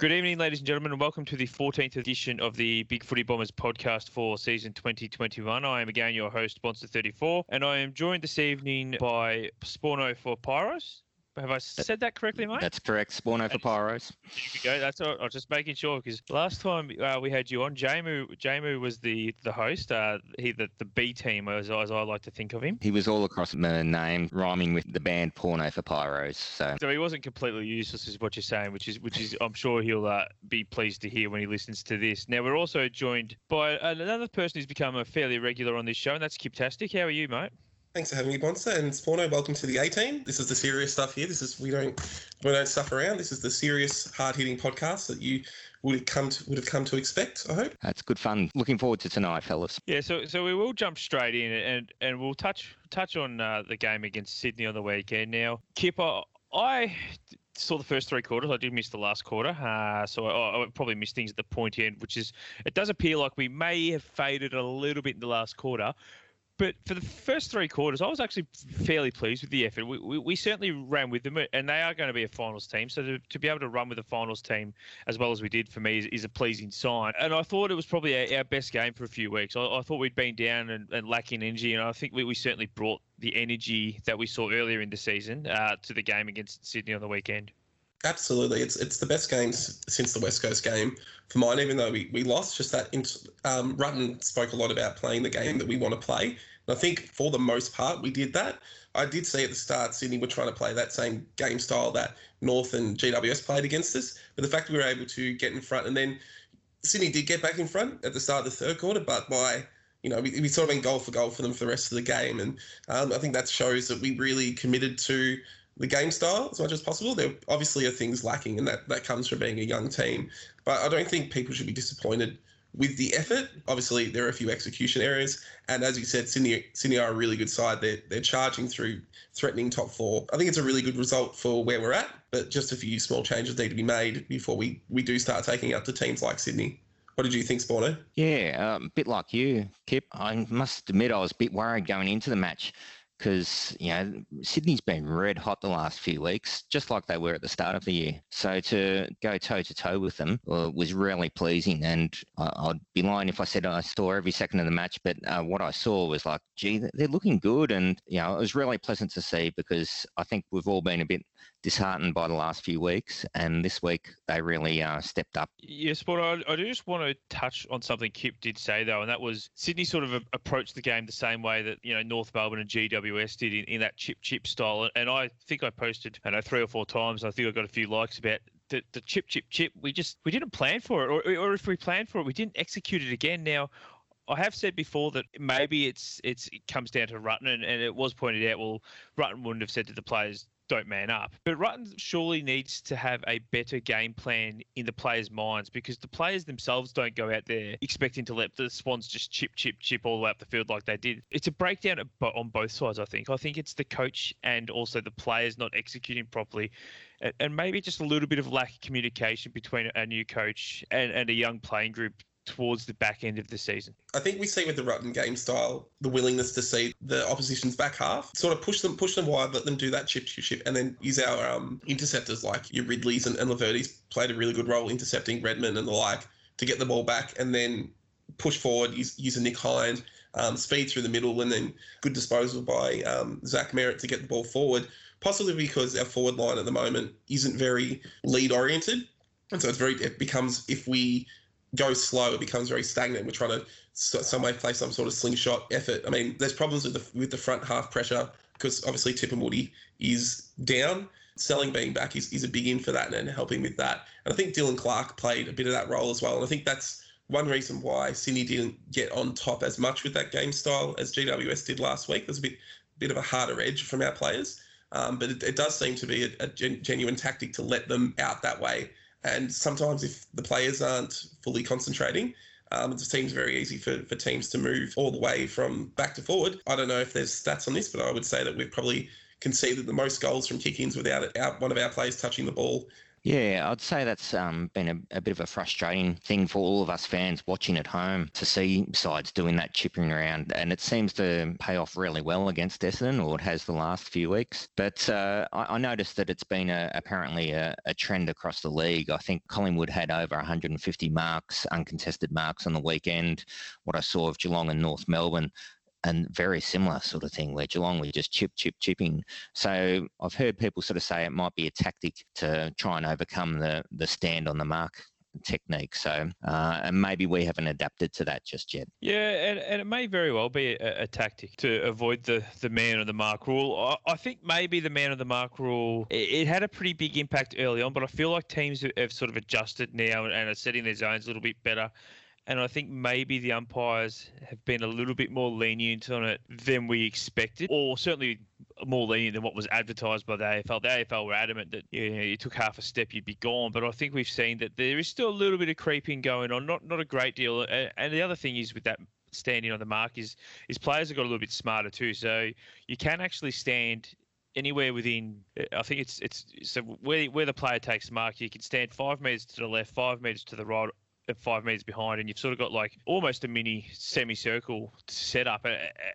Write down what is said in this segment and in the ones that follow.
Good evening, ladies and gentlemen, and welcome to the 14th edition of the Big Footy Bombers podcast for season 2021. I am again your host, Bonster34, and I am joined this evening by Sporno for Pyros. Have I said that correctly, mate? That's correct. Sporno for Pyros. Here we go. That's all. I was just making sure because last time uh, we had you on, Jamu, Jamu was the the host. Uh, he the, the B team, as, as I like to think of him. He was all across the name, rhyming with the band Porno for Pyros. So, so he wasn't completely useless, is what you're saying, which is which is I'm sure he'll uh, be pleased to hear when he listens to this. Now we're also joined by another person who's become a fairly regular on this show, and that's Kiptastic. How are you, mate? Thanks for having me, Bonster. And Sporno, welcome to the A team. This is the serious stuff here. This is we don't we don't stuff around. This is the serious, hard hitting podcast that you would have come to, would have come to expect. I hope that's good fun. Looking forward to tonight, fellas. Yeah, so so we will jump straight in and and we'll touch touch on uh, the game against Sydney on the weekend. Now, Kipper, I, I saw the first three quarters. I did miss the last quarter, uh, so I, I, probably missed things at the point end, which is it does appear like we may have faded a little bit in the last quarter. But for the first three quarters, I was actually fairly pleased with the effort. We, we, we, certainly ran with them, and they are going to be a finals team. So to, to be able to run with a finals team as well as we did for me is, is a pleasing sign. And I thought it was probably our, our best game for a few weeks. I, I thought we'd been down and, and, lacking energy, and I think we, we certainly brought the energy that we saw earlier in the season uh, to the game against Sydney on the weekend. Absolutely, it's it's the best game since the West Coast game for mine. Even though we, we lost, just that um, Rutten spoke a lot about playing the game that we want to play. And I think for the most part we did that. I did see at the start Sydney were trying to play that same game style that North and GWS played against us. But the fact we were able to get in front and then Sydney did get back in front at the start of the third quarter, but by you know, we, we sort of went goal for goal for them for the rest of the game. And um, I think that shows that we really committed to the game style as much as possible. There obviously are things lacking, and that, that comes from being a young team. But I don't think people should be disappointed with the effort. Obviously, there are a few execution areas, and as you said, Sydney Sydney are a really good side. They're they're charging through, threatening top four. I think it's a really good result for where we're at, but just a few small changes need to be made before we we do start taking out to teams like Sydney. What did you think, Sporno? Yeah, um, a bit like you, Kip. I must admit I was a bit worried going into the match because you know Sydney's been red hot the last few weeks, just like they were at the start of the year. So to go toe to toe with them uh, was really pleasing, and I, would be lying if I said I saw every second of the match. But uh, what I saw was like, gee, they're looking good, and you know it was really pleasant to see because I think we've all been a bit disheartened by the last few weeks, and this week they really uh, stepped up. Yes, but I, I do just want to touch on something Kip did say though, and that was Sydney sort of approached the game the same way that you know North Melbourne and GWS did in, in that chip chip style, and I think I posted I know three or four times. I think I got a few likes about the, the chip chip chip. We just we didn't plan for it, or, or if we planned for it, we didn't execute it again. Now I have said before that maybe it's it's it comes down to Rutten, and, and, it was pointed out. Well, Rutten wouldn't have said to the players, don't man up. But Rutten surely needs to have a better game plan in the players' minds because the players themselves don't go out there expecting to let the Swans just chip, chip, chip all up the field like they did. It's a breakdown on both sides, I think. I think it's the coach and also the players not executing properly. And maybe just a little bit of lack of communication between a new coach and, and a young playing group towards the back end of the season. I think we see with the Rutten game style the willingness to see the opposition's back half, sort of push them, push them wide, let them do that chip, chip, chip, and then use our um, interceptors like your Ridleys and, and Laverde's played a really good role intercepting Redman and the like to get the ball back, and then push forward, use, a Nick Hind, um, speed through the middle, and then good disposal by um, Zach Merrett to get the ball forward. Possibly because our forward line at the moment isn't very lead oriented. And so it's very, it becomes if we go slow, it becomes very stagnant. We're trying to some way play some sort of slingshot effort. I mean, there's problems with the with the front half pressure because obviously Tipungwuti is down. Snelling being back is, is a big in for that and helping with that. And I think Dylan Clarke played a bit of that role as well. And I think that's one reason why Sydney didn't get on top as much with that game style as GWS did last week. There's a bit bit of a harder edge from our players. Um, but it, it, does seem to be a, a gen- genuine tactic to let them out that way and sometimes if the players aren't fully concentrating, um, it just seems very easy for, for teams to move all the way from back to forward. I don't know if there's stats on this, but I would say that we've probably conceded the most goals from kick-ins without it, out one of our players touching the ball Yeah, I'd say that's um, been a, a, bit of a frustrating thing for all of us fans watching at home to see sides doing that chipping around. And it seems to pay off really well against Essendon, or it has the last few weeks. But uh, I, I, noticed that it's been a, apparently a, a, trend across the league. I think Collingwood had over 150 marks, uncontested marks on the weekend. What I saw of Geelong and North Melbourne and very similar sort of thing where Geelong were just chip, chip, chipping. So I've heard people sort of say it might be a tactic to try and overcome the, the stand on the mark technique. So, uh, and maybe we haven't adapted to that just yet. Yeah, and, and it may very well be a, a tactic to avoid the, the man of the mark rule. I, I, think maybe the man of the mark rule, it, it, had a pretty big impact early on, but I feel like teams have, have sort of adjusted now and are setting their zones a little bit better and I think maybe the umpires have been a little bit more lenient on it than we expected, or certainly more lenient than what was advertised by the AFL. The AFL were adamant that you, know, you took half a step, you'd be gone. But I think we've seen that there is still a little bit of creeping going on, not not a great deal. And the other thing is with that standing on the mark is is players have got a little bit smarter too. So you can actually stand anywhere within I think it's it's so where where the player takes the mark, you can stand five meters to the left, five meters to the right, five meters behind, and you've sort of got like almost a mini semicircle setup.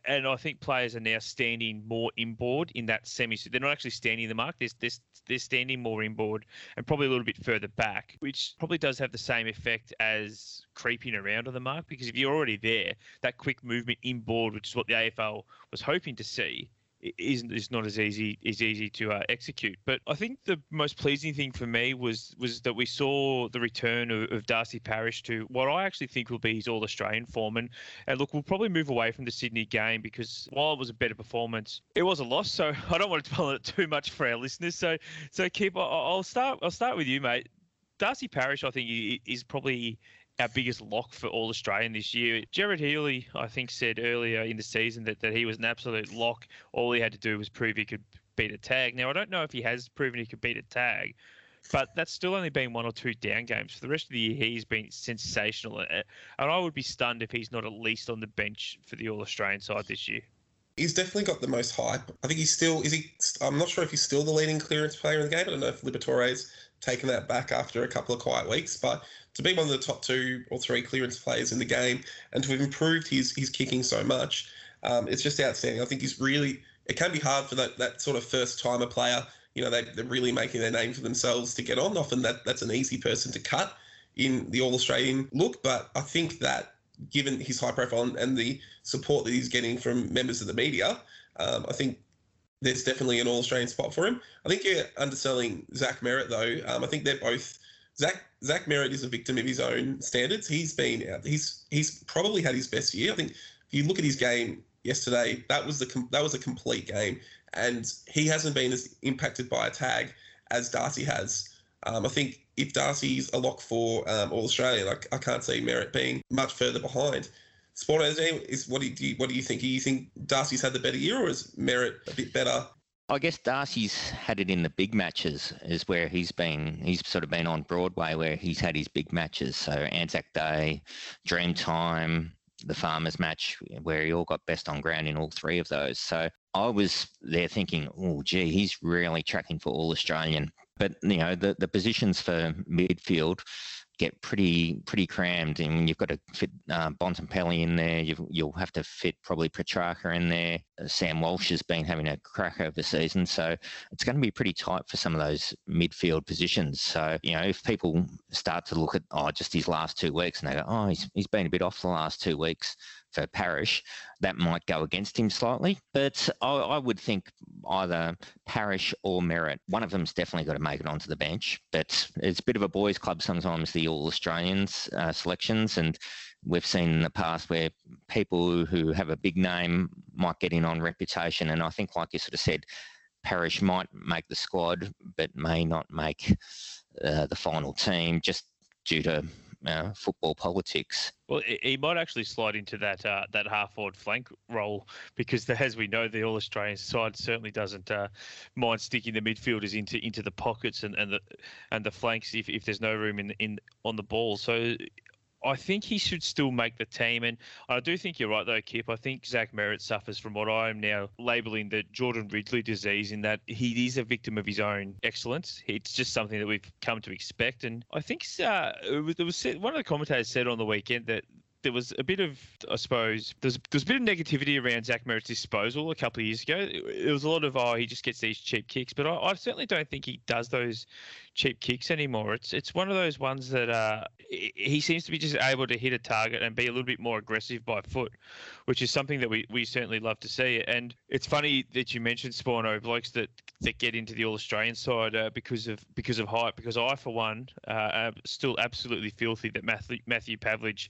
And I think players are now standing more inboard in that semi. They're not actually standing the mark. They're, they're, they're standing more inboard and probably a little bit further back, which probably does have the same effect as creeping around on the mark. Because if you're already there, that quick movement inboard, which is what the AFL was hoping to see, isn't is not as easy as easy to uh, execute. But I think the most pleasing thing for me was was that we saw the return of, of Darcy Parish to what I actually think will be his All Australian form. And, and look, we'll probably move away from the Sydney game because while it was a better performance, it was a loss. So I don't want to dwell on it too much for our listeners. So so keep. I'll start. I'll start with you, mate. Darcy Parish, I think, is probably our biggest lock for All Australian this year. Gerard Healy, I think, said earlier in the season that, that he was an absolute lock. All he had to do was prove he could beat a tag. Now, I don't know if he has proven he could beat a tag, but that's still only been one or two down games. For the rest of the year, he's been sensational. Eh, and I would be stunned if he's not at least on the bench for the All Australian side this year. He's definitely got the most hype. I think he's still is he. I'm not sure if he's still the leading clearance player in the game. I don't know if Liberatore's taken that back after a couple of quiet weeks, but to be one of the top two or three clearance players in the game and to have improved his his kicking so much, um, it's just outstanding. I think he's really. It can be hard for that that sort of first timer player. You know, they, they're really making their name for themselves to get on. Often that that's an easy person to cut in the All Australian look, but I think that given his high profile and, and the support that he's getting from members of the media, um, I think there's definitely an All Australian spot for him. I think you're underselling Zach Merrett, though. Um, I think they're both Zach Zach Merrett is a victim of his own standards. He's been out. He's he's probably had his best year. I think if you look at his game yesterday, that was the that was a complete game, and he hasn't been as impacted by a tag as Darcy has. Um, I think if Darcy's a lock for um, All Australian, I, I can't see Merrett being much further behind. Sport is what do you what do you think? Do you think Darcy's had the better year, or is Merrett a bit better I guess Darcy's had it in the big matches, is where he's been. He's sort of been on Broadway where he's had his big matches. So Anzac Day, Dreamtime, the Farmers match, where he all got best on ground in all three of those. So I was there thinking, oh, gee, he's really tracking for All Australian. But you know, the the positions for midfield get pretty pretty crammed. and you've got to fit uh, Bontempelli in there. you will have to fit probably Petracca in there. Uh, Sam Walsh has been having a crack over the season, so it's going to be pretty tight for some of those midfield positions. So you know, if people start to look at oh just his last two weeks and they go oh he's he's been a bit off the last two weeks, for Parish, that might go against him slightly. But I, I, would think either Parish or Merrett, one of them's definitely got to make it onto the bench. But it's a bit of a boys' club sometimes, the All Australians uh, selections. And we've seen in the past where people who have a big name might get in on reputation. And I think, like you sort of said, Parish might make the squad, but may not make uh, the final team just due to football politics. Well, he might actually slide into that uh, that half forward flank role because, the, as we know, the All Australian side certainly doesn't uh, mind sticking the midfielders into into the pockets and, and the and the flanks if, if there's no room in in on the ball. So I think he should still make the team. And I do think you're right, though, Kip. I think Zach Merrett suffers from what I am now labelling the Jordan Ridley disease, in that he is a victim of his own excellence. It's just something that we've come to expect. And I think uh, it was, it was one of the commentators said on the weekend that there was a bit of, I suppose, there's there's a bit of negativity around Zach Merrett's disposal a couple of years ago. It, was a lot of, oh, he just gets these cheap kicks, but I, I, certainly don't think he does those cheap kicks anymore. It's it's one of those ones that uh, he seems to be just able to hit a target and be a little bit more aggressive by foot, which is something that we, we certainly love to see. And it's funny that you mentioned Sporno blokes that that get into the All Australian side uh, because of because of height. Because I, for one, uh, still absolutely filthy that Matthew, Matthew Pavlich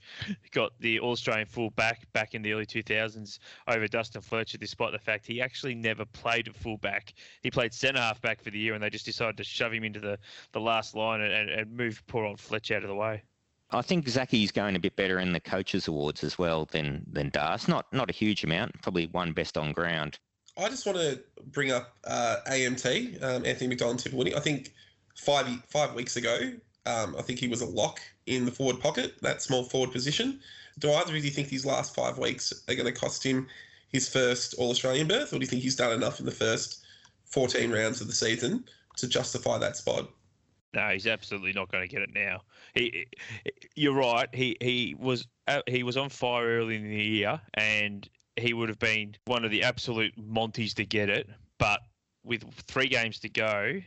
got the All Australian full back back in the early 2000s over Dustin Fletcher, despite the fact he actually never played full back. He played centre half back for the year, and they just decided to shove him into the, the last line and, and, and move poor old Fletch out of the way. I think Zachy's going a bit better in the coaches awards as well than than Das. Not not a huge amount, probably one best on ground. I just want to bring up uh, AMT, um, Anthony McDonald Tipungwuti. I think five five weeks ago, um, I think he was a lock in the forward pocket, that small forward position. Do either of you think these last five weeks are going to cost him his first All Australian berth, or do you think he's done enough in the first 14 rounds of the season to justify that spot? No, he's absolutely not going to get it now. He, you're right. He he was uh, he was on fire early in the year, and he would have been one of the absolute Monties to get it. But with three games to go,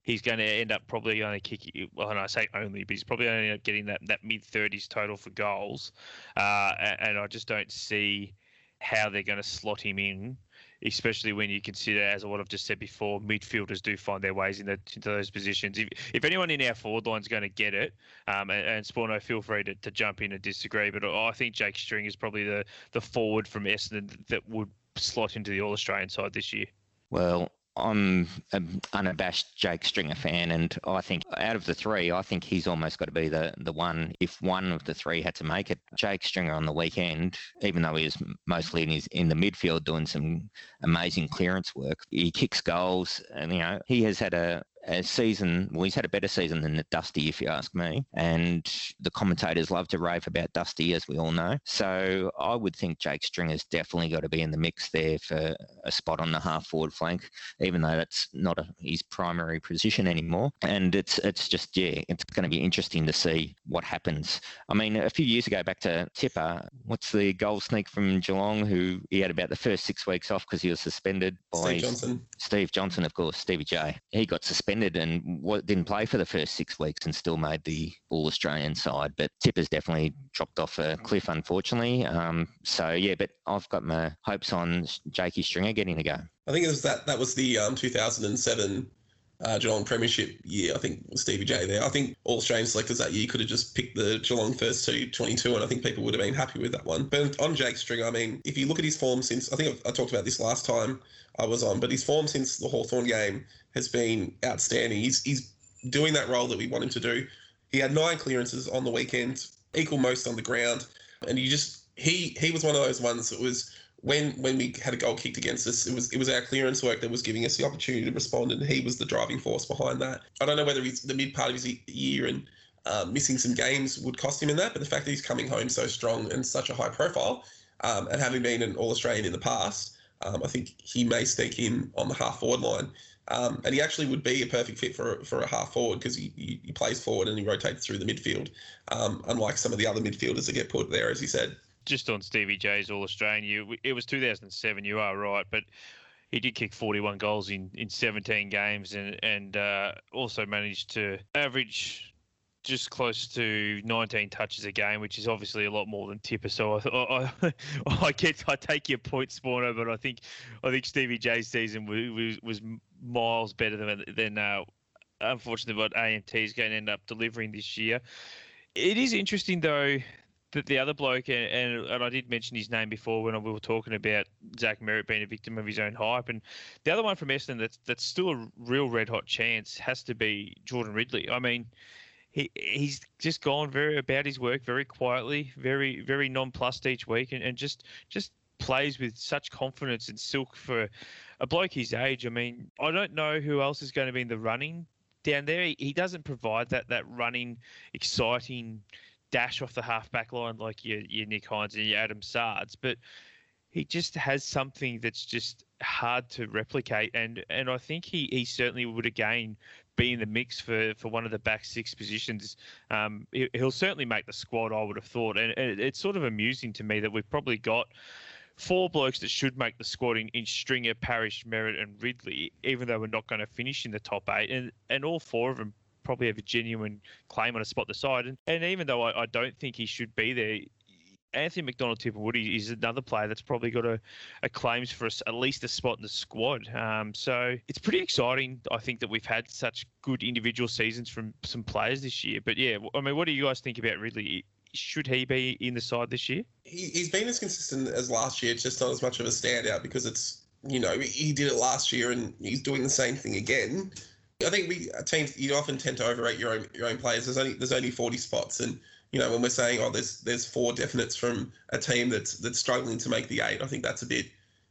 he's going to end up probably going only kicking. Well, and I say only, but he's probably only getting that, that mid 30s total for goals. Uh, and I just don't see how they're going to slot him in especially when you consider, as what I've just said before, midfielders do find their ways into, into those positions. If, if anyone in our forward line is going to get it, um, and, and Sporno, feel free to, to jump in and disagree, but I think Jake String is probably the, the forward from Essendon that would slot into the All Australian side this year. Well, I'm an unabashed Jake Stringer fan, and I think out of the three, I think he's almost got to be the, the one. If one of the three had to make it, Jake Stringer on the weekend, even though he was mostly in his in the midfield doing some amazing clearance work, he kicks goals, and you know he has had a a season. Well, he's had a better season than Dusty, if you ask me. And the commentators love to rave about Dusty, as we all know. So I would think Jake Stringer's definitely got to be in the mix there for a spot on the half forward flank, even though that's not a, his primary position anymore. And it's it's just yeah, it's going to be interesting to see what happens. I mean, a few years ago, back to Tipper, what's the goal sneak from Geelong, who he had about the first six weeks off because he was suspended by Steve Johnson. Steve Johnson, of course, Stevie J. He got suspended suspended and didn't play for the first six weeks and still made the All Australian side. But Tipper's definitely dropped off a cliff, unfortunately. Um, so yeah, but I've got my hopes on Jakey Stringer getting a go. I think it was that that was the um, 2007 uh, Geelong Premiership year. I think Stevie J there. I think all Australian selectors that year could have just picked the Geelong first two 22, and I think people would have been happy with that one. But on Jake Stringer, I mean, if you look at his form since, I think I talked about this last time I was on, but his form since the Hawthorn game has been outstanding. He's he's doing that role that we want him to do. He had nine clearances on the weekend, equal most on the ground, and he just he he was one of those ones that was when when we had a goal kicked against us, it was it was our clearance work that was giving us the opportunity to respond, and he was the driving force behind that. I don't know whether he's the mid part of his year and um, missing some games would cost him in that, but the fact that he's coming home so strong and such a high profile, um, and having been an All Australian in the past, um, I think he may sneak in on the half forward line. Um, and he actually would be a perfect fit for for a half forward because he, he, he, plays forward and he rotates through the midfield, um, unlike some of the other midfielders that get put there, as he said. Just on Stevie J's All Australian, it was 2007. You are right, but he did kick 41 goals in, in 17 games and and uh, also managed to average just close to 19 touches a game, which is obviously a lot more than Tipper. So I, I, I get, I take your point, Spawner, but I think, I think Stevie J's season was, was miles better than than uh, unfortunately what AMT is going to end up delivering this year. It is interesting though that the other bloke, and, and, and I did mention his name before when we were talking about Zach Merrett being a victim of his own hype, and the other one from Essendon that's that's still a real red hot chance has to be Jordan Ridley. I mean he he's just gone very about his work very quietly, very very nonplussed each week, and, and just just plays with such confidence and silk for a bloke his age. I mean, I don't know who else is going to be in the running down there. He, he doesn't provide that that running, exciting dash off the half back line like your, your Nick Hinds and your Adam Saads, but he just has something that's just hard to replicate. And and I think he, he certainly would again be in the mix for, for one of the back six positions. Um, he, will certainly make the squad, I would have thought. And it, it's sort of amusing to me that we've probably got four blokes that should make the squad in, in Stringer, Parish, Merrett, and Ridley, even though we're not going to finish in the top eight. And and all four of them probably have a genuine claim on a spot the side. And, and even though I, I don't think he should be there, Anthony McDonald-Tipungwuti is another player that's probably got a, a claims for us at least a spot in the squad. Um, so it's pretty exciting, I think, that we've had such good individual seasons from some players this year. But yeah, I mean, what do you guys think about Ridley? Should he be in the side this year? He, he's been as consistent as last year, just not as much of a standout because it's, you know, he did it last year and he's doing the same thing again. I think we uh, teams you often tend to overrate your own your own players. There's only there's only 40 spots, and you know, when we're saying, oh, there's there's four definites from a team that's that's struggling to make the eight, I think that's a bit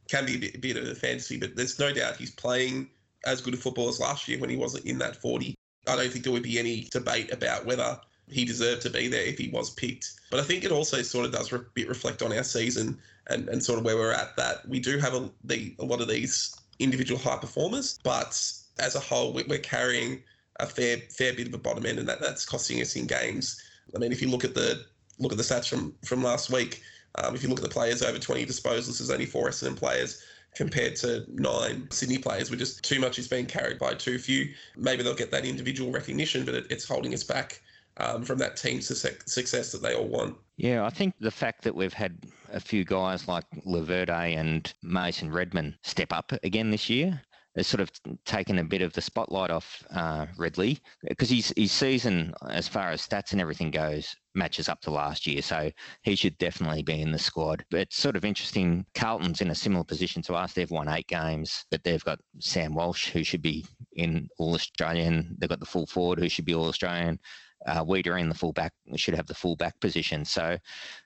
can be a bit, a bit of a fantasy, but there's no doubt he's playing as good a football as last year when he wasn't in that 40. I don't think there would be any debate about whether he deserved to be there if he was picked. But I think it also sort of does a bit reflect on our season and, and sort of where we're at. That we do have a, the, a lot of these individual high performers, but as a whole, we're carrying a fair fair bit of a bottom end, and that, that's costing us in games. I mean, if you look at the look at the stats from from last week, um, if you look at the players over 20 disposals, there's only four Essendon players compared to nine Sydney players. We're just too much is being carried by too few. Maybe they'll get that individual recognition, but it, it's holding us back um, from that team success that they all want. Yeah, I think the fact that we've had a few guys like Laverde and Mason Redman step up again this year has sort of taken a bit of the spotlight off uh, Ridley because his, his season, as far as stats and everything goes, matches up to last year. So he should definitely be in the squad. But it's sort of interesting. Carlton's in a similar position to us. They've won eight games, but they've got Sam Walsh, who should be in All Australian. They've got the full forward, who should be All Australian. Uh, Weeder in the fullback should have the fullback position. So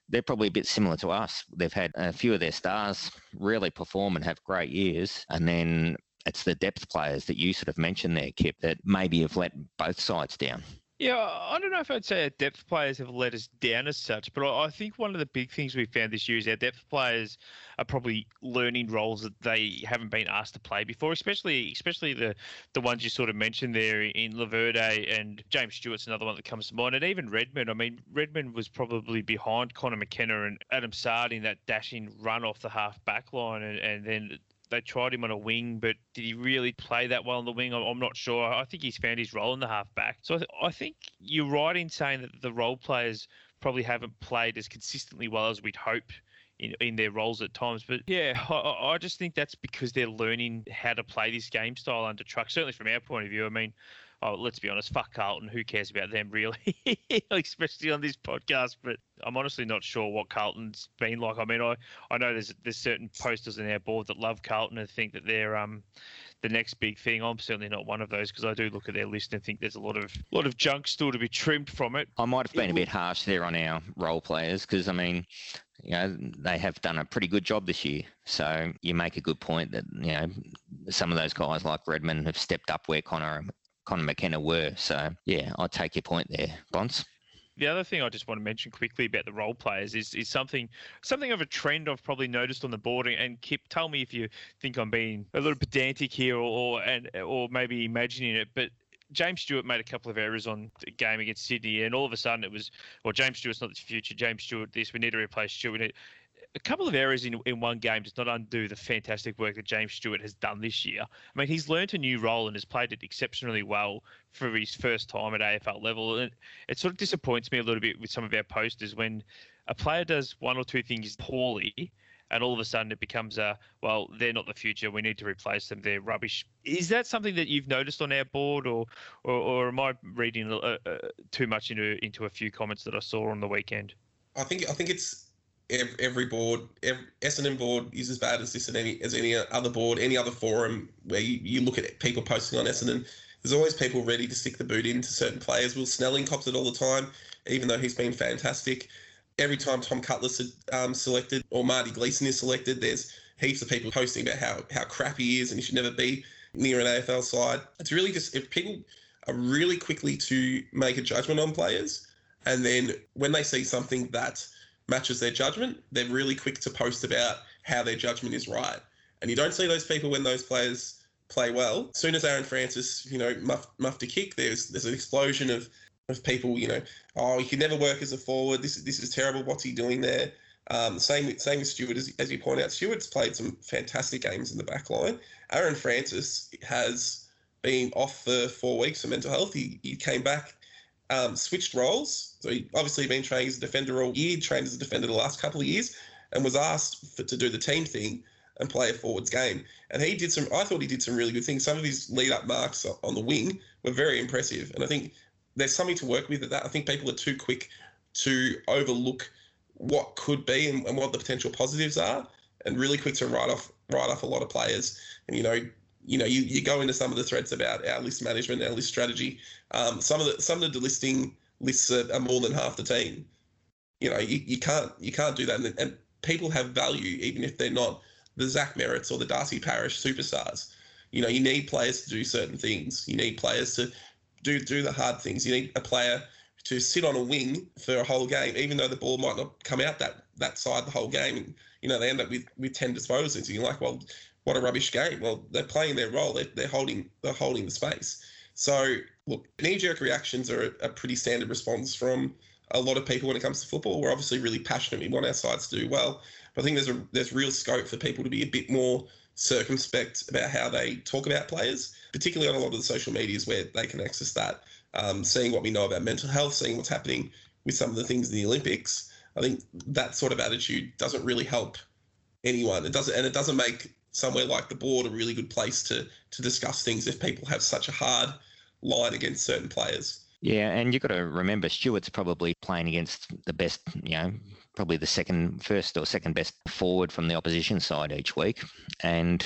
they're probably a bit similar to us. They've had a few of their stars really perform and have great years, and then it's the depth players that you sort of mentioned there, Kip, that maybe have let both sides down. Yeah, I don't know if I'd say our depth players have let us down as such, but I think one of the big things we've found this year is our depth players are probably learning roles that they haven't been asked to play before, especially especially the the ones you sort of mentioned there in Laverde and James Stewart's another one that comes to mind, and even Redman. I mean, Redman was probably behind Connor McKenna and Adam Saad in that dashing run off the half back line, and, and then they tried him on a wing, but did he really play that well on the wing? I'm not sure. I think he's found his role in the halfback. So I think you're right in saying that the role players probably haven't played as consistently well as we'd hope in, in their roles at times. But yeah, I, I just think that's because they're learning how to play this game style under truck. Certainly from our point of view, I mean, oh, let's be honest, fuck Carlton. Who cares about them really? Especially on this podcast. But I'm honestly not sure what Carlton's been like. I mean, I, I know there's there's certain posters in our board that love Carlton and think that they're um the next big thing. I'm certainly not one of those because I do look at their list and think there's a lot of lot of junk still to be trimmed from it. I might have been a bit harsh there on our role players because I mean, you know, they have done a pretty good job this year. So you make a good point that you know some of those guys like Redman have stepped up where Connor Connor McKenna were. So yeah, I take your point there, Bonds. The other thing I just want to mention quickly about the role players is, is something something of a trend I've probably noticed on the board. And Kip, tell me if you think I'm being a little pedantic here, or, or and or maybe imagining it. But James Stewart made a couple of errors on the game against Sydney, and all of a sudden it was, well, James Stewart's not the future. James Stewart, this we need to replace Stewart a couple of errors in, in one game does not undo the fantastic work that James Stewart has done this year. I mean, he's learnt a new role and has played it exceptionally well for his first time at AFL level. And it sort of disappoints me a little bit with some of our posters when a player does one or two things poorly and all of a sudden it becomes a well they're not the future we need to replace them they're rubbish is that something that you've noticed on our board or or, or am i reading uh, uh, too much into into a few comments that i saw on the weekend i think i think it's every, every board, every Essendon board is as bad as this as any as any other board, any other forum where you, you look at people posting on Essendon. There's always people ready to stick the boot into certain players. Will Snelling cops it all the time, even though he's been fantastic. Every time Tom Cutlass is um, selected or Marty Gleeson is selected, there's heaps of people posting about how how crap he is and he should never be near an AFL side. It's really just if people are really quickly to make a judgment on players, And then when they see something that matches their judgment, they're really quick to post about how their judgment is right. And you don't see those people when those players play well. As soon as Aaron Francis, you know, muffed, muffed a kick, there's there's an explosion of, of people, you know, oh, he can never work as a forward. This, this is terrible. What's he doing there? Um, same, same with Stewart, as, as you point out. Stewart's played some fantastic games in the back line. Aaron Francis has been off for four weeks for mental health. He, he came back um, switched roles. So he obviously been training as a defender all year, trained as a defender the last couple of years, and was asked for, to do the team thing and play a forwards game. And he did some. I thought he did some really good things. Some of his lead up marks on the wing were very impressive, and I think there's something to work with at that. I think people are too quick to overlook what could be and, and what the potential positives are, and really quick to write off write off a lot of players. And you know, you know, you, you go into some of the threads about our list management, our list strategy. Um, some of the some of the delisting lists are, are, more than half the team. You know, you, you can't you can't do that, and, and people have value even if they're not the Zach Merretts or the Darcy Parish superstars. You know, you need players to do certain things. You need players to do do the hard things. You need a player to sit on a wing for a whole game, even though the ball might not come out that that side the whole game. And, you know, they end up with, with ten disposals. And you're like, well, what a rubbish game. Well, they're playing their role. They're, they're holding they're holding the space. So look, knee jerk reactions are a, a, pretty standard response from a lot of people when it comes to football. We're obviously really passionate. We want our sides to do well, but I think there's a there's real scope for people to be a bit more circumspect about how they talk about players, particularly on a lot of the social medias where they can access that. Um, seeing what we know about mental health, seeing what's happening with some of the things in the Olympics. I think that sort of attitude doesn't really help anyone. It doesn't, and it doesn't make somewhere like the board a really good place to to discuss things if people have such a hard line against certain players. Yeah, and you've got to remember Stewart's probably playing against the best, you know, probably the second, first or second best forward from the opposition side each week. And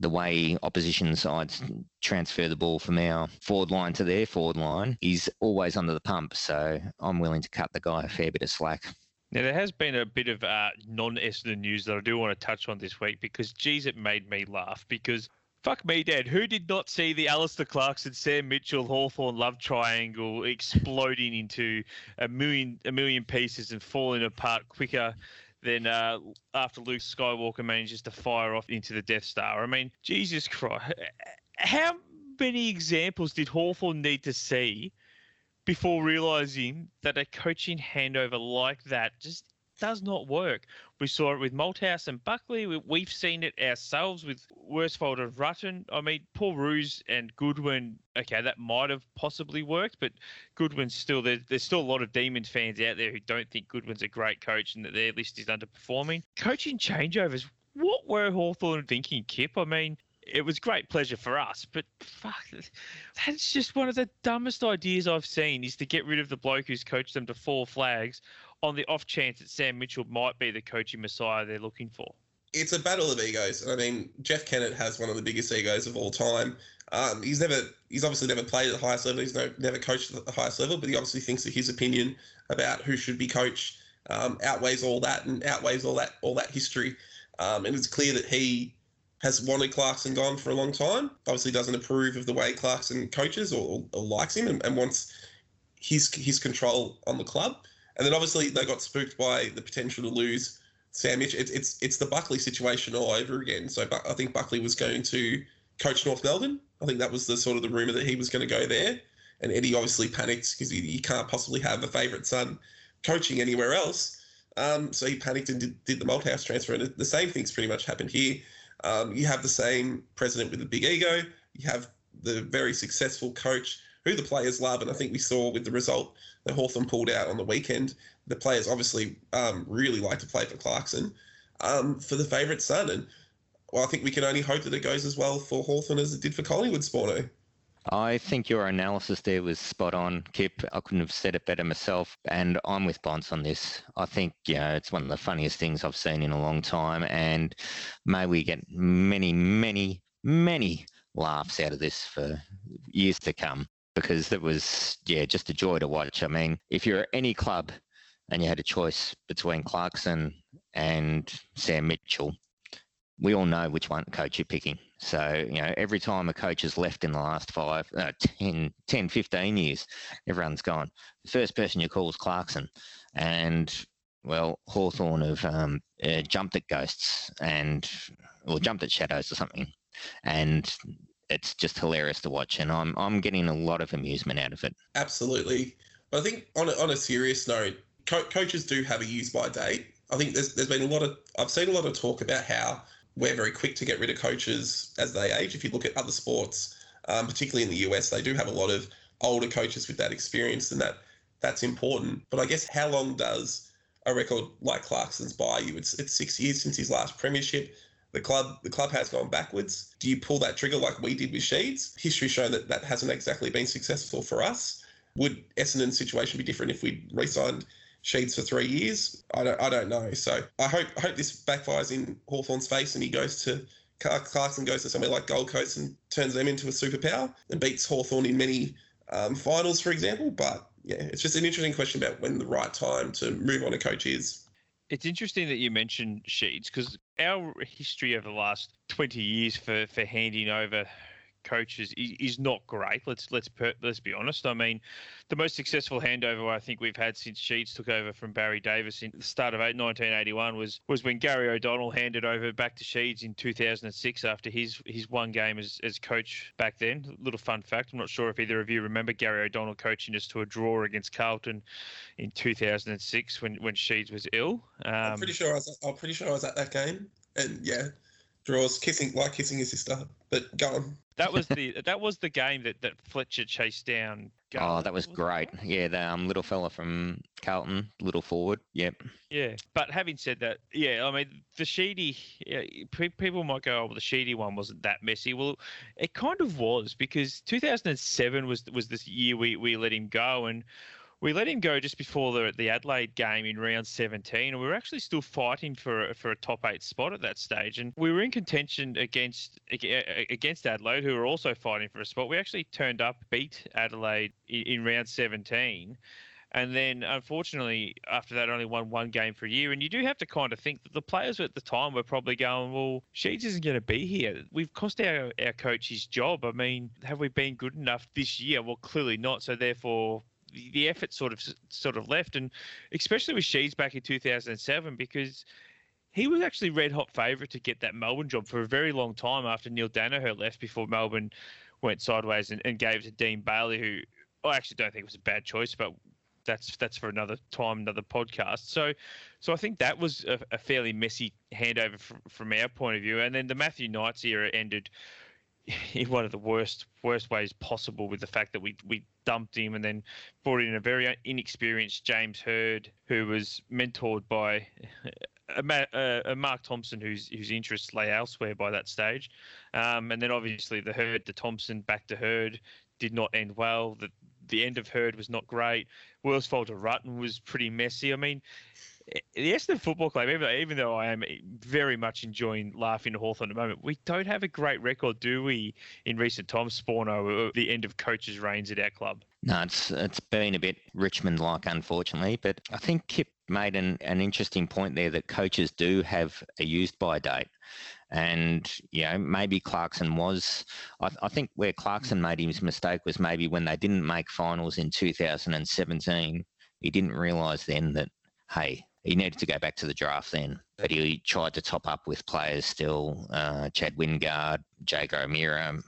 the way opposition sides transfer the ball from our forward line to their forward line is always under the pump. So I'm willing to cut the guy a fair bit of slack. Now, there has been a bit of uh, non Essendon news that I do want to touch on this week because, geez, it made me laugh. Because, fuck me, Dad, who did not see the Alastair Clarkson, Sam Mitchell, Hawthorn love triangle exploding into a million, a million pieces and falling apart quicker than uh, after Luke Skywalker manages to fire off into the Death Star? I mean, Jesus Christ. How many examples did Hawthorn need to see? Before realizing that a coaching handover like that just does not work. We saw it with Malthouse and Buckley. We've seen it ourselves with Worsfold and Rutten. I mean, Paul Roos and Goodwin, okay, that might have possibly worked, but Goodwin's still there. There's still a lot of Demons fans out there who don't think Goodwin's a great coach and that their list is underperforming. Coaching changeovers, what were Hawthorn thinking, Kip? I mean, it was great pleasure for us. But fuck, that's just one of the dumbest ideas I've seen is to get rid of the bloke who's coached them to four flags on the off chance that Sam Mitchell might be the coaching messiah they're looking for. It's a battle of egos. I mean, Jeff Kennett has one of the biggest egos of all time. Um, he's never, he's obviously never played at the highest level. He's no, never coached at the highest level, but he obviously thinks that his opinion about who should be coached um, outweighs all that and outweighs all that, all that history. Um, and it's clear that he has wanted Clarkson gone for a long time. Obviously, doesn't approve of the way Clarkson coaches or, or likes him, and, and, wants his his control on the club. And then obviously they got spooked by the potential to lose Sam. It's it's it's the Buckley situation all over again. So I think Buckley was going to coach North Melbourne. I think that was the sort of the rumor that he was going to go there. And Eddie obviously panicked because he, he can't possibly have a favourite son coaching anywhere else. Um, so he panicked and did, did the Malthouse transfer. And the same thing's pretty much happened here. Um, you have the same president with a big ego. You have the very successful coach who the players love. And I think we saw with the result that Hawthorn pulled out on the weekend, the players obviously um, really like to play for Clarkson um, for the favourite son. And well, I think we can only hope that it goes as well for Hawthorn as it did for Collingwood, Sporno. I think your analysis there was spot on, Kip. I couldn't have said it better myself. And I'm with Bonds on this. I think, you know, it's one of the funniest things I've seen in a long time. And may we get many, many, many laughs out of this for years to come because it was, yeah, just a joy to watch. I mean, if you're at any club and you had a choice between Clarkson and Sam Mitchell, we all know which one coach you're picking. So, you know, every time a coach has left in the last five, uh, 10, 10, 15 years, everyone's gone. The first person you call is Clarkson. And, well, Hawthorn have um, uh, jumped at ghosts and, or jumped at shadows or something. And it's just hilarious to watch. And I'm, I'm getting a lot of amusement out of it. Absolutely. But I think on a, on a serious note, co- coaches do have a use by date. I think there's, there's been a lot of, I've seen a lot of talk about how we're very quick to get rid of coaches as they age. If you look at other sports, um, particularly in the US, they do have a lot of older coaches with that experience, and that that's important. But I guess how long does a record like Clarkson's buy you? It's it's six years since his last premiership. The club the club has gone backwards. Do you pull that trigger like we did with Sheeds? History shown that that hasn't exactly been successful for us. Would Essendon's situation be different if we re-signed Sheeds for three years. I don't, I don't know. So I hope I hope this backfires in Hawthorn's face and he goes to Clarkson goes to somewhere like Gold Coast and turns them into a superpower and beats Hawthorn in many um, finals, for example. But yeah, it's just an interesting question about when the right time to move on a coach is. It's interesting that you mentioned Sheeds because our history over the last 20 years for, for handing over coaches is, not great. Let's let's per, let's be honest. I mean, the most successful handover I think we've had since Sheeds took over from Barry Davis in the start of 1981 was was when Gary O'Donnell handed over back to Sheeds in 2006 after his his one game as, as coach back then. Little fun fact: I'm not sure if either of you remember Gary O'Donnell coaching us to a draw against Carlton in 2006 when when Sheeds was ill. Um, I'm pretty sure I was. I'm pretty sure I was at that game, and yeah, draws kissing like kissing his sister. But go on. That was the that was the game that, that Fletcher chased down. Oh, that was great. Yeah, the um, little fella from Carlton, little forward. Yep. Yeah, but having said that, yeah, I mean the Sheedy, yeah, people might go, "Oh, well, the Sheedy one wasn't that messy." Well, it kind of was because 2007 was was this year we we let him go and we let him go just before the the Adelaide game in round 17, and we were actually still fighting for for a top eight spot at that stage, and we were in contention against against Adelaide, who were also fighting for a spot. We actually turned up, beat Adelaide in, in round 17. And then, unfortunately, after that, only won one game for a year. And you do have to kind of think that the players at the time were probably going, well, Sheeds isn't going to be here. We've cost our, our coach his job. I mean, have we been good enough this year? Well, clearly not. So, therefore, the effort sort of sort of left, and especially with Sheeds back in 2007 because he was actually red hot favourite to get that Melbourne job for a very long time after Neale Daniher left before Melbourne went sideways and, and gave it to Dean Bailey, who I actually don't think it was a bad choice, but that's that's for another time, another podcast. So, so I think that was a, a fairly messy handover from, from our point of view. And then the Matthew Knights era ended in one of the worst worst ways possible with the fact that we we dumped him and then brought in a very inexperienced James Hird who was mentored by a, a Mark Thompson whose whose interests lay elsewhere by that stage, um, and then obviously the Hird, the Thompson back to Hird did not end well. The the end of Hird was not great. Worsfold to Rutten was pretty messy. I mean, the Essendon Football Club, even, even though I am very much enjoying laughing at Hawthorn at the moment, we don't have a great record, do we, in recent times, Sporno, uh, the end of coaches' reigns at our club? No, it's it's been a bit Richmond-like, unfortunately. But I think Kip made an, an interesting point there that coaches do have a used by date. And, you know, maybe Clarkson was, I, I think where Clarkson made his mistake was maybe when they didn't make finals in 2017, he didn't realise then that, hey, he needed to go back to the draft then, but he tried to top up with players still, uh, Chad Wingard, Jaeger O'Meara,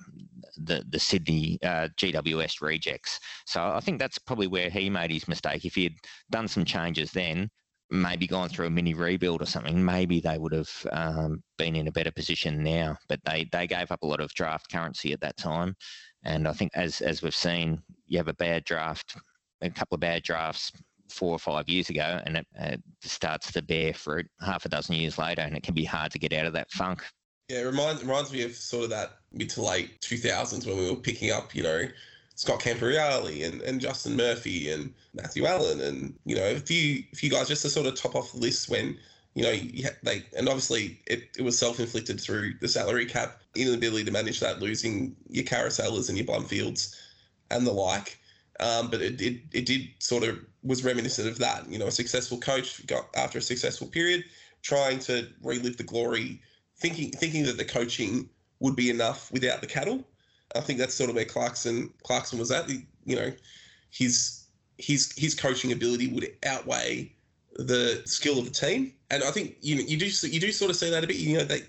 the the Sydney uh, GWS rejects. So I think that's probably where he made his mistake. If he had done some changes then, maybe gone through a mini rebuild or something, maybe they would have um, been in a better position now. But they they gave up a lot of draft currency at that time, and I think as as we've seen, you have a bad draft, a couple of bad drafts four or five years ago, and it, it starts to bear fruit half a dozen years later, and it can be hard to get out of that funk. Yeah, it reminds reminds me of sort of that mid to late two thousands when we were picking up, you know, Scott Camporeale and, and Justin Murphy and Matthew Allen and you know a few a few guys just to sort of top off the list when you know you they and obviously it, it was self inflicted through the salary cap inability to manage that losing your Caracellas and your Blumfields and the like. Um, but it, it, it did sort of was reminiscent of that. You know, a successful coach got after a successful period, trying to relive the glory thinking thinking that the coaching would be enough without the cattle. I think that's sort of where Clarkson Clarkson was at. You know, his his his coaching ability would outweigh the skill of the team, and I think you know you do you do sort of see that a bit. You know, they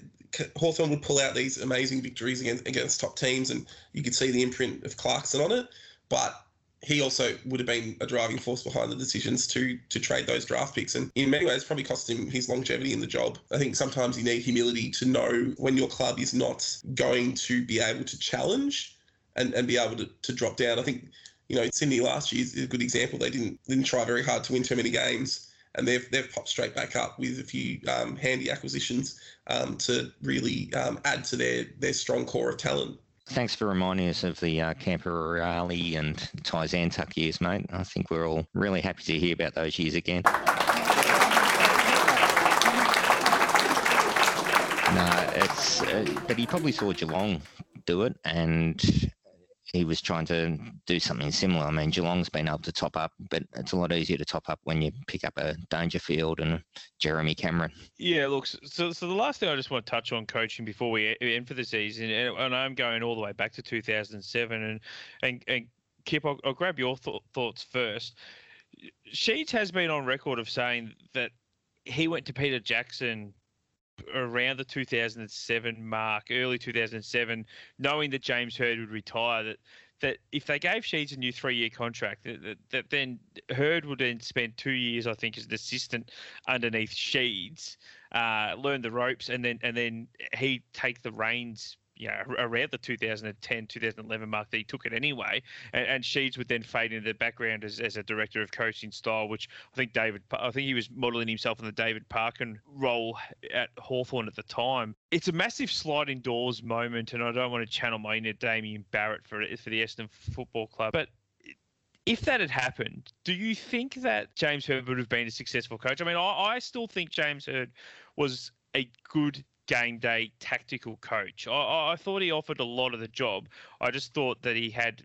Hawthorn would pull out these amazing victories against against top teams, and you could see the imprint of Clarkson on it. But he also would have been a driving force behind the decisions to to trade those draft picks, and in many ways probably cost him his longevity in the job. I think sometimes you need humility to know when your club is not going to be able to challenge and, and be able to, to drop down. I think you know Sydney last year is a good example. They didn't didn't try very hard to win too many games, and they've they've popped straight back up with a few um, handy acquisitions um, to really um, add to their their strong core of talent. Thanks for reminding us of the uh, Camporeale and Ty Zantuck years, mate. I think we're all really happy to hear about those years again. No, it's uh, but he probably saw Geelong do it, and he was trying to do something similar. I mean, Geelong's been able to top up, but it's a lot easier to top up when you pick up a Dangerfield and Jeremy Cameron. Yeah, look, so, so the last thing I just want to touch on coaching before we end for the season, and, I'm going all the way back to 2007, and and, and Kip, I'll, I'll grab your th- thoughts first. Sheeds has been on record of saying that he went to Peter Jackson around the 2007 mark, early 2007, knowing that James Hird would retire, that that if they gave Sheeds a new three-year contract, that, that, that, then Hird would then spend two years, I think, as an assistant underneath Sheeds, uh, learn the ropes, and then and then he take the reins yeah, around the 2010, 2011 mark that he took it anyway. And, and Sheeds would then fade into the background as, as a director of coaching style, which I think David, I think he was modelling himself in the David Parkin role at Hawthorn at the time. It's a massive sliding doors moment, and I don't want to channel my inner Damien Barrett for, for the Essendon Football Club, but if that had happened, do you think that James Hird would have been a successful coach? I mean, I, I still think James Hird was a good game day tactical coach. I, I thought he offered a lot of the job. I just thought that he had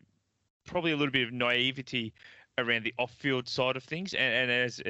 probably a little bit of naivety around the off-field side of things. And, and, as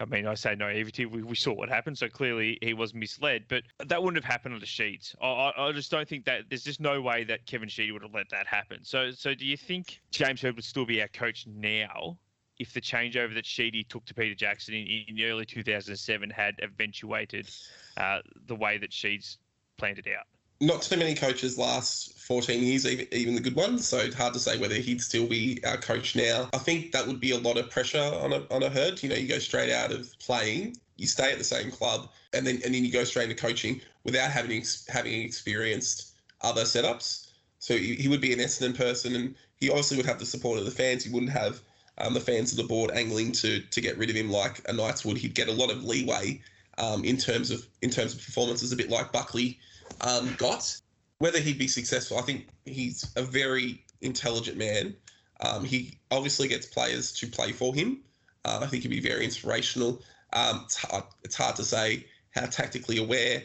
I mean, I say naivety, we, we saw what happened, so clearly he was misled. But that wouldn't have happened on the Sheeds. I, I just don't think that there's just no way that Kevin Sheedy would have let that happen. So, so do you think James Hird would still be our coach now? If the changeover that Sheedy took to Peter Jackson in, in early 2007 had eventuated uh, the way that Sheeds planned it out. Not too many coaches last 14 years, even, even the good ones. So it's hard to say whether he'd still be our coach now. I think that would be a lot of pressure on a, on a Hird. You know, you go straight out of playing, you stay at the same club, and then and then you go straight into coaching without having having experienced other setups. So he, he would be an Essendon person, and he obviously would have the support of the fans. He wouldn't have um, the fans of the board angling to to get rid of him like a Knights would. He'd get a lot of leeway um, in terms of in terms of performances, a bit like Buckley um, got. Whether he'd be successful, I think he's a very intelligent man. Um, he obviously gets players to play for him. Uh, I think he'd be very inspirational. Um, it's, hard, it's hard to say how tactically aware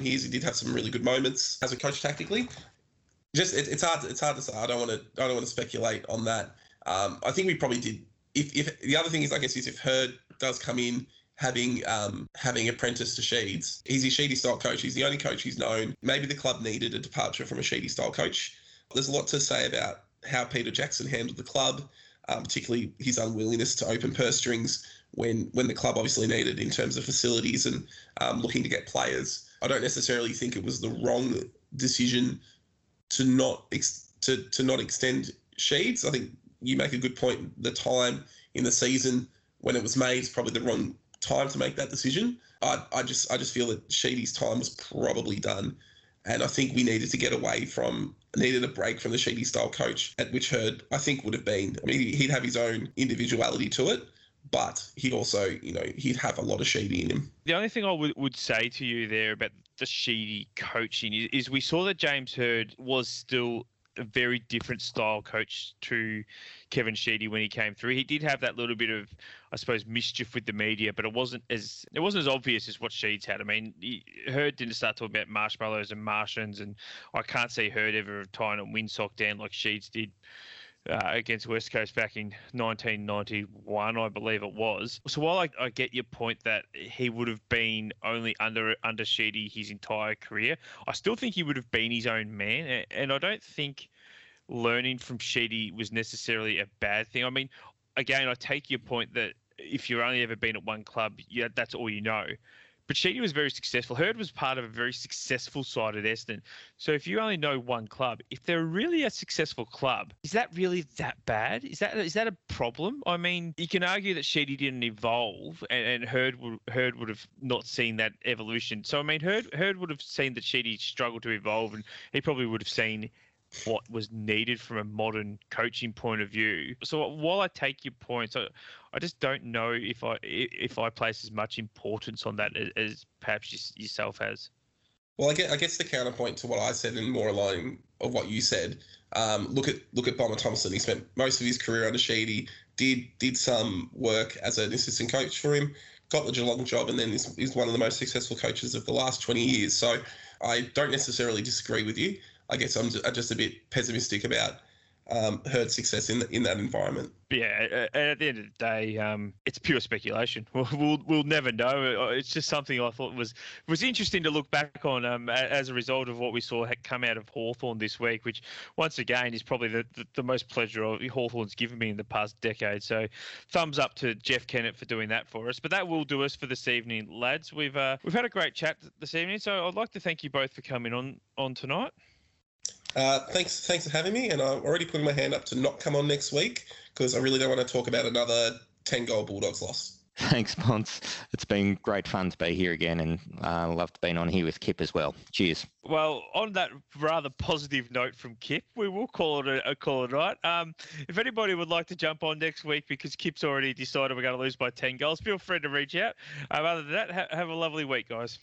he is. He did have some really good moments as a coach tactically. Just it, it's hard. It's hard to say. I don't want to. I don't want to speculate on that. Um, I think we probably did. If, if the other thing is, I guess, is if Hird does come in having um, having apprentice to Sheeds. He's a Sheedy style coach. He's the only coach he's known. Maybe the club needed a departure from a Sheedy style coach. There's a lot to say about how Peter Jackson handled the club, um, particularly his unwillingness to open purse strings when when the club obviously needed in terms of facilities and um, looking to get players. I don't necessarily think it was the wrong decision to not ex- to to not extend Sheeds. I think you make a good point. The time in the season when it was made is probably the wrong time to make that decision. I, I just I just feel that Sheedy's time was probably done, and I think we needed to get away from needed a break from the Sheedy style coach, at which Hird I think would have been. I mean, he'd have his own individuality to it, but he'd also you know he'd have a lot of Sheedy in him. The only thing I would, would say to you there about the Sheedy coaching is, is we saw that James Hird was still a very different style coach to Kevin Sheedy when he came through. He did have that little bit of, I suppose, mischief with the media, but it wasn't as it wasn't as obvious as what Sheeds had. I mean, he, Hird didn't start talking about marshmallows and Martians, and I can't see Hird ever tying a windsock down like Sheeds did uh, against West Coast back in 1991, I believe it was. So while I, I get your point that he would have been only under under Sheedy his entire career, I still think he would have been his own man, and I don't think learning from Sheedy was necessarily a bad thing. I mean, again, I take your point that if you've only ever been at one club, yeah, that's all you know. But Sheedy was very successful. Hird was part of a very successful side at Essendon. So if you only know one club, if they're really a successful club, is that really that bad? Is that is that a problem? I mean, you can argue that Sheedy didn't evolve, and, and Hird would Hird would have not seen that evolution. So I mean, Hird Hird would have seen that Sheedy struggled to evolve, and he probably would have seen what was needed from a modern coaching point of view. So while I take your points, I, I just don't know if I if I place as much importance on that as, perhaps yourself has. Well, I guess, I guess the counterpoint to what I said, and more along of what you said. Um, look at look at Bomber Thompson. He spent most of his career under Sheedy. Did did some work as an assistant coach for him. Got the Geelong job, and then is, is one of the most successful coaches of the last 20 years. So I don't necessarily disagree with you. I guess I'm just a bit pessimistic about um, success in in that environment. Yeah, and at the end of the day, um, it's pure speculation. We'll, we'll, we'll never know. Uh, it's just something I thought was was interesting to look back on um, as a result of what we saw come out of Hawthorn this week, which once again is probably the, the, the most pleasure Hawthorn's given me in the past decade. So, thumbs up to Jeff Kennett for doing that for us. But that will do us for this evening, lads. We've uh, we've had a great chat this evening, so I'd like to thank you both for coming on on tonight. Uh, thanks, thanks for having me. And I'm already putting my hand up to not come on next week because I really don't want to talk about another 10 goal Bulldogs loss. Thanks, Ponce. It's been great fun to be here again and uh, loved being on here with Kip as well. Cheers. Well, on that rather positive note from Kip, we will call it a, a call it right. Um, if anybody would like to jump on next week because Kip's already decided we're going to lose by 10 goals, feel free to reach out. Um, other than that, ha- have a lovely week, guys.